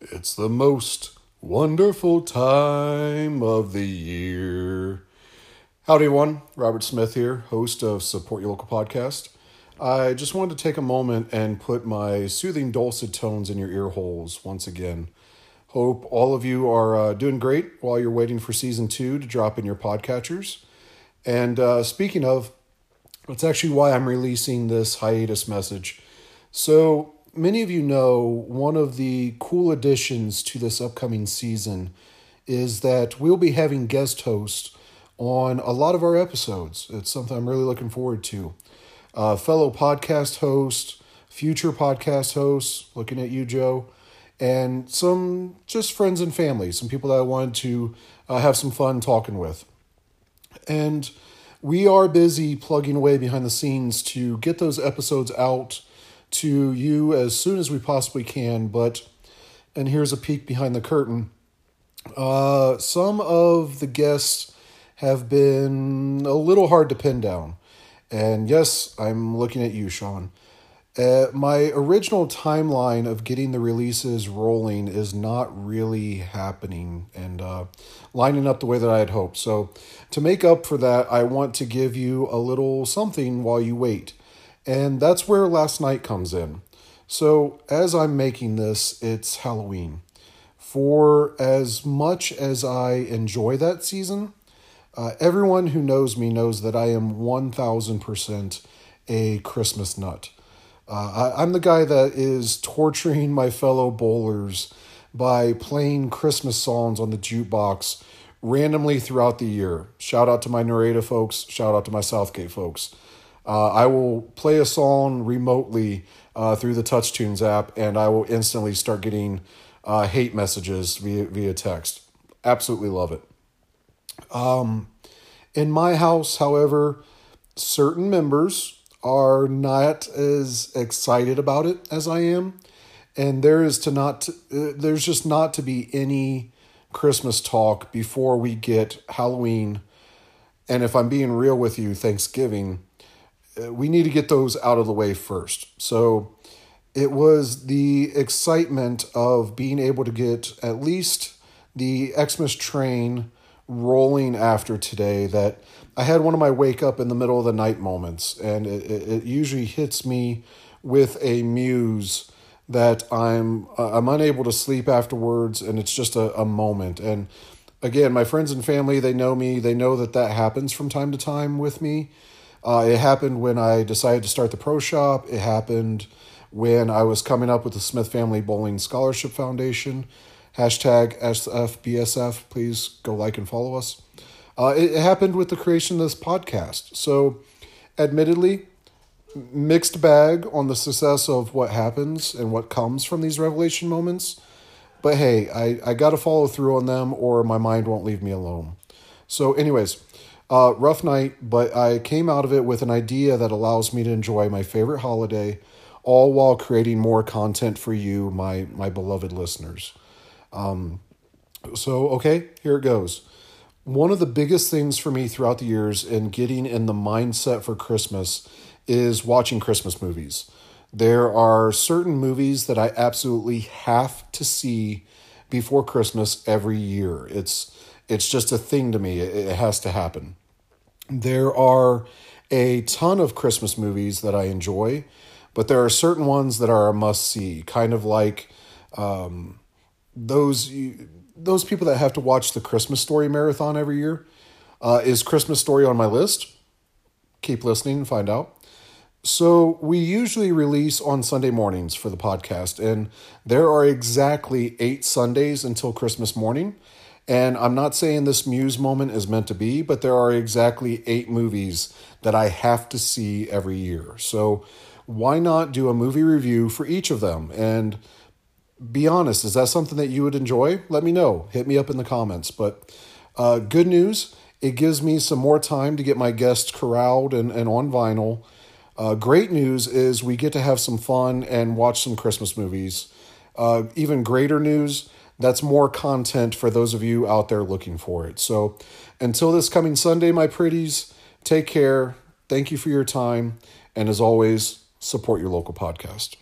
It's the most wonderful time of the year. Howdy, everyone. Robert Smith here, host of Support Your Local Podcast. I just wanted to take a moment and put my soothing, dulcet tones in your ear holes once again. Hope all of you are uh, doing great while you're waiting for season two to drop in your podcatchers. And uh, speaking of, that's actually why I'm releasing this hiatus message. So, many of you know one of the cool additions to this upcoming season is that we'll be having guest hosts on a lot of our episodes. It's something I'm really looking forward to. Uh, fellow podcast host, future podcast hosts, looking at you, Joe, and some just friends and family, some people that I wanted to uh, have some fun talking with. And we are busy plugging away behind the scenes to get those episodes out to you as soon as we possibly can. But, and here's a peek behind the curtain. Uh, some of the guests have been a little hard to pin down. And yes, I'm looking at you, Sean. Uh, my original timeline of getting the releases rolling is not really happening and uh, lining up the way that I had hoped. So, to make up for that, I want to give you a little something while you wait. And that's where last night comes in. So, as I'm making this, it's Halloween. For as much as I enjoy that season, uh, everyone who knows me knows that I am 1000% a Christmas nut. Uh, I, I'm the guy that is torturing my fellow bowlers by playing Christmas songs on the jukebox randomly throughout the year. Shout out to my Narada folks, shout out to my Southgate folks. Uh, I will play a song remotely uh, through the TouchTunes app, and I will instantly start getting uh, hate messages via via text. Absolutely love it. Um, in my house, however, certain members are not as excited about it as I am, and there is to not to, uh, there's just not to be any Christmas talk before we get Halloween, and if I'm being real with you, Thanksgiving we need to get those out of the way first. So it was the excitement of being able to get at least the Xmas train rolling after today that I had one of my wake up in the middle of the night moments, and it, it usually hits me with a muse that I'm uh, I'm unable to sleep afterwards, and it's just a, a moment. And again, my friends and family they know me, they know that that happens from time to time with me uh, it happened when I decided to start the pro shop. It happened when I was coming up with the Smith Family Bowling Scholarship Foundation. Hashtag SFBSF. Please go like and follow us. Uh, it, happened with the creation of this podcast. So, admittedly, mixed bag on the success of what happens and what comes from these revelation moments. But hey, I, I got to follow through on them or my mind won't leave me alone. So, anyways, uh, rough night, but I came out of it with an idea that allows me to enjoy my favorite holiday, all while creating more content for you, my my beloved listeners. Um, so okay, here it goes. One of the biggest things for me throughout the years in getting in the mindset for Christmas is watching Christmas movies. There are certain movies that I absolutely have to see before Christmas every year. It's it's just a thing to me. It, it has to happen. There are a ton of Christmas movies that I enjoy, but there are certain ones that are a must see, kind of like um, those those people that have to watch the Christmas Story marathon every year. Uh, is Christmas Story on my list? Keep listening and find out. So, we usually release on Sunday mornings for the podcast, and there are exactly eight Sundays until Christmas morning. And I'm not saying this Muse moment is meant to be, but there are exactly eight movies that I have to see every year. So why not do a movie review for each of them? And be honest, is that something that you would enjoy? Let me know. Hit me up in the comments. But uh, good news, it gives me some more time to get my guests corralled and, and on vinyl. Uh, great news is we get to have some fun and watch some Christmas movies. Uh, even greater news, that's more content for those of you out there looking for it. So until this coming Sunday, my pretties, take care. Thank you for your time. And as always, support your local podcast.